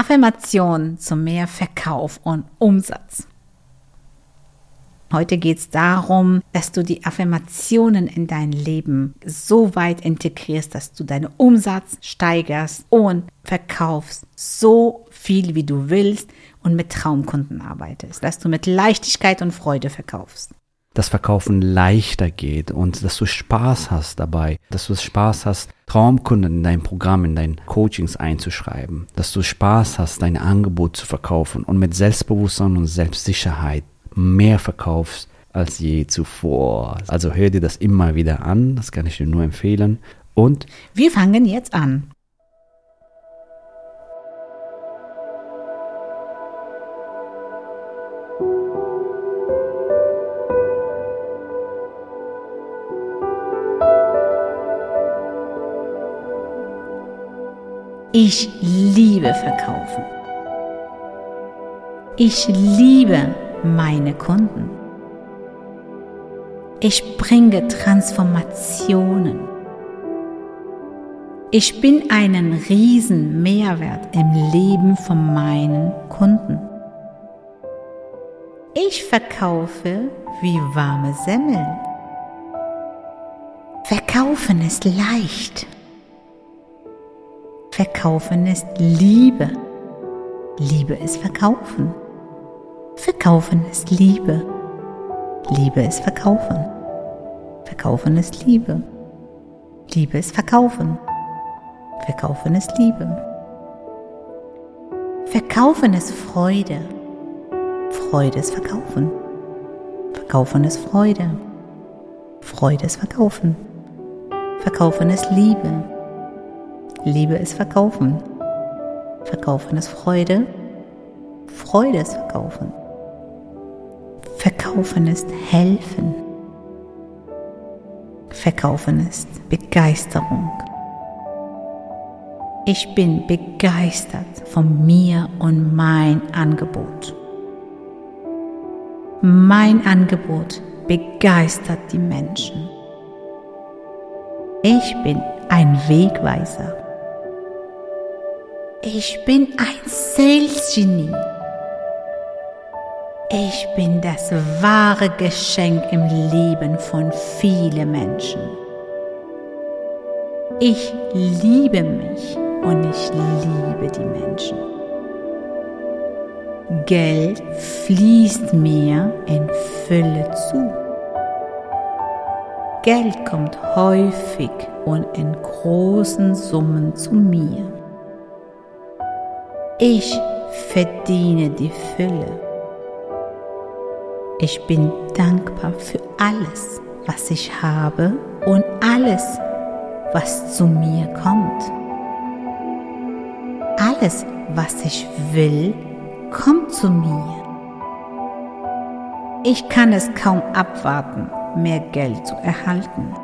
Affirmation zu mehr Verkauf und Umsatz. Heute geht es darum, dass du die Affirmationen in dein Leben so weit integrierst, dass du deinen Umsatz steigerst und verkaufst so viel, wie du willst und mit Traumkunden arbeitest, dass du mit Leichtigkeit und Freude verkaufst das Verkaufen leichter geht und dass du Spaß hast dabei, dass du Spaß hast, Traumkunden in dein Programm, in dein Coachings einzuschreiben, dass du Spaß hast, dein Angebot zu verkaufen und mit Selbstbewusstsein und Selbstsicherheit mehr verkaufst als je zuvor. Also hör dir das immer wieder an, das kann ich dir nur empfehlen. Und wir fangen jetzt an. Ich liebe Verkaufen. Ich liebe meine Kunden. Ich bringe Transformationen. Ich bin einen riesen Mehrwert im Leben von meinen Kunden. Ich verkaufe wie warme Semmeln. Verkaufen ist leicht. Verkaufen ist Liebe. Liebe ist Verkaufen. Verkaufen ist Liebe. Liebe ist Verkaufen. Verkaufen ist Liebe. Liebe ist Verkaufen. Verkaufen ist Liebe. Verkaufen ist Freude. Freude ist Verkaufen. Verkaufen ist Freude. Freude ist Verkaufen. Verkaufen ist Liebe. Liebe ist Verkaufen. Verkaufen ist Freude. Freude ist Verkaufen. Verkaufen ist Helfen. Verkaufen ist Begeisterung. Ich bin begeistert von mir und mein Angebot. Mein Angebot begeistert die Menschen. Ich bin ein Wegweiser. Ich bin ein Sales-Genie. Ich bin das wahre Geschenk im Leben von vielen Menschen. Ich liebe mich und ich liebe die Menschen. Geld fließt mir in Fülle zu. Geld kommt häufig und in großen Summen zu mir. Ich verdiene die Fülle. Ich bin dankbar für alles, was ich habe und alles, was zu mir kommt. Alles, was ich will, kommt zu mir. Ich kann es kaum abwarten, mehr Geld zu erhalten.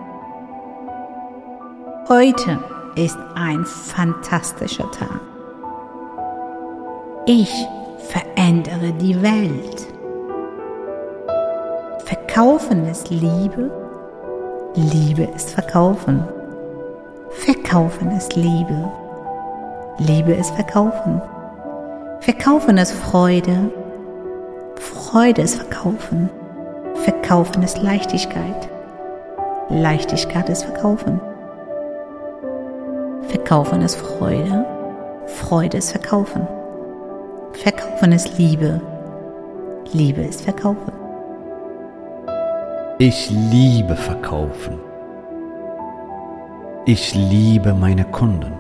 Heute ist ein fantastischer Tag. Ich verändere die Welt. Verkaufen ist Liebe. Liebe ist Verkaufen. Verkaufen ist Liebe. Liebe ist Verkaufen. Verkaufen ist Freude. Freude ist Verkaufen. Verkaufen ist Leichtigkeit. Leichtigkeit ist Verkaufen. Verkaufen ist Freude. Freude ist Verkaufen. Verkaufen ist Liebe. Liebe ist Verkaufen. Ich liebe Verkaufen. Ich liebe meine Kunden.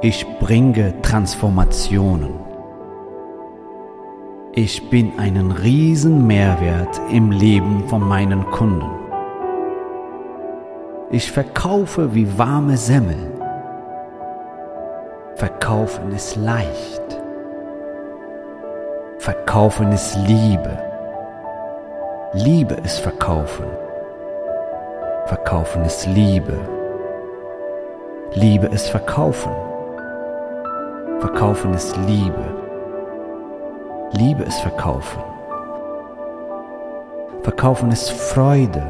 Ich bringe Transformationen. Ich bin einen riesen Mehrwert im Leben von meinen Kunden. Ich verkaufe wie warme Semmeln. Verkaufen ist leicht. Verkaufen ist Liebe. Liebe ist Verkaufen. Verkaufen ist Liebe. Liebe ist Verkaufen. Verkaufen ist Liebe. Liebe ist Verkaufen. Verkaufen ist Freude.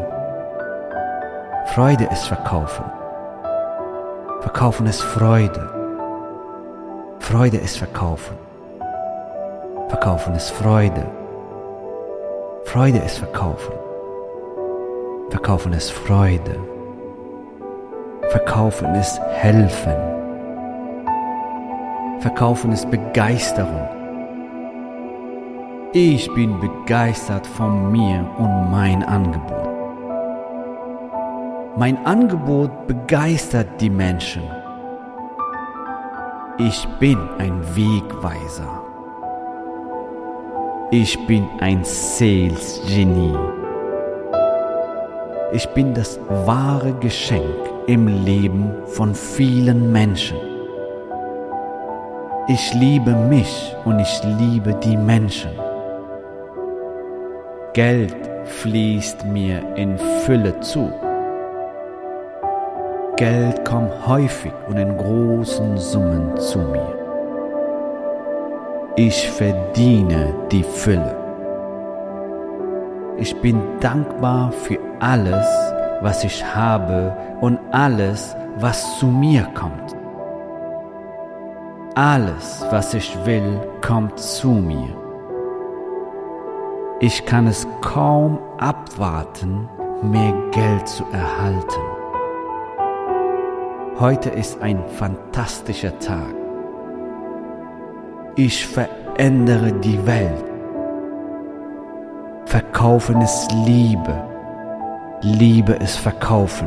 Freude ist Verkaufen. Verkaufen ist Freude. Freude ist Verkaufen. Verkaufen ist Freude. Freude ist Verkaufen. Verkaufen ist Freude. Verkaufen ist Helfen. Verkaufen ist Begeisterung. Ich bin begeistert von mir und mein Angebot. Mein Angebot begeistert die Menschen. Ich bin ein Wegweiser. Ich bin ein Sales-Genie. Ich bin das wahre Geschenk im Leben von vielen Menschen. Ich liebe mich und ich liebe die Menschen. Geld fließt mir in Fülle zu. Geld kommt häufig und in großen Summen zu mir. Ich verdiene die Fülle. Ich bin dankbar für alles, was ich habe und alles, was zu mir kommt. Alles, was ich will, kommt zu mir. Ich kann es kaum abwarten, mehr Geld zu erhalten. Heute ist ein fantastischer Tag. Ich verändere die Welt. Verkaufen ist Liebe. Liebe ist Verkaufen.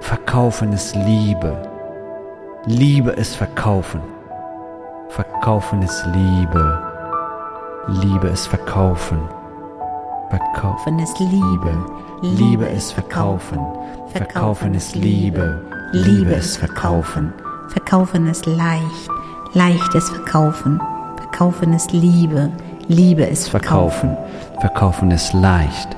Verkaufen ist Liebe. Liebe ist Verkaufen. Verkaufen ist Liebe. Liebe ist Verkaufen. Verkaufen ist Liebe. Liebe ist Verkaufen. Verkaufen ist Liebe. Liebe ist Verkaufen. Verkaufen ist leicht. Leicht ist Verkaufen. Verkaufen ist Liebe. Liebe ist Verkaufen. Verkaufen ist leicht.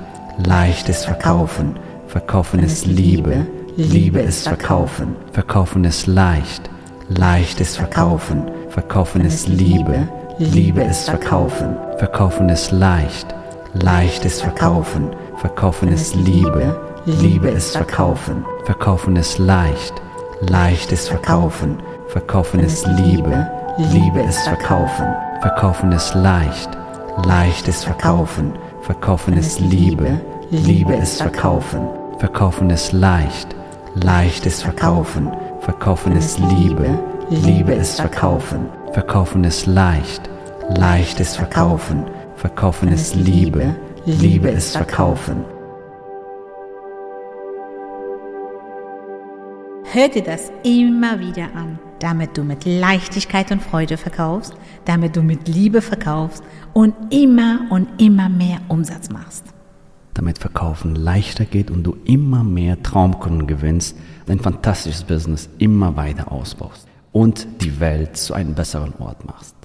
Leicht ist Verkaufen. Verkaufen ist Liebe. Liebe ist Verkaufen. Verkaufen ist leicht. Leicht ist Verkaufen. Verkaufen ist Liebe. Liebe ist Verkaufen. Verkaufen ist leicht. Leicht ist Verkaufen. Verkaufen ist Liebe. Liebe ist Verkaufen. Verkaufen ist leicht. Leicht ist Verkaufen. Verkaufen ist Liebe. Liebe ist Verkaufen. Verkaufen ist leicht. Leicht ist Verkaufen. Verkaufen ist Liebe. Liebe ist Verkaufen. Verkaufen ist leicht. Leicht ist Verkaufen. Verkaufen ist Liebe. Liebe ist Verkaufen. Verkaufen ist leicht. Leicht ist Verkaufen. Verkaufen ist Liebe. Liebe ist Verkaufen. Hör dir das immer wieder an, damit du mit Leichtigkeit und Freude verkaufst, damit du mit Liebe verkaufst und immer und immer mehr Umsatz machst. Damit Verkaufen leichter geht und du immer mehr Traumkunden gewinnst, dein fantastisches Business immer weiter ausbaust und die Welt zu einem besseren Ort machst.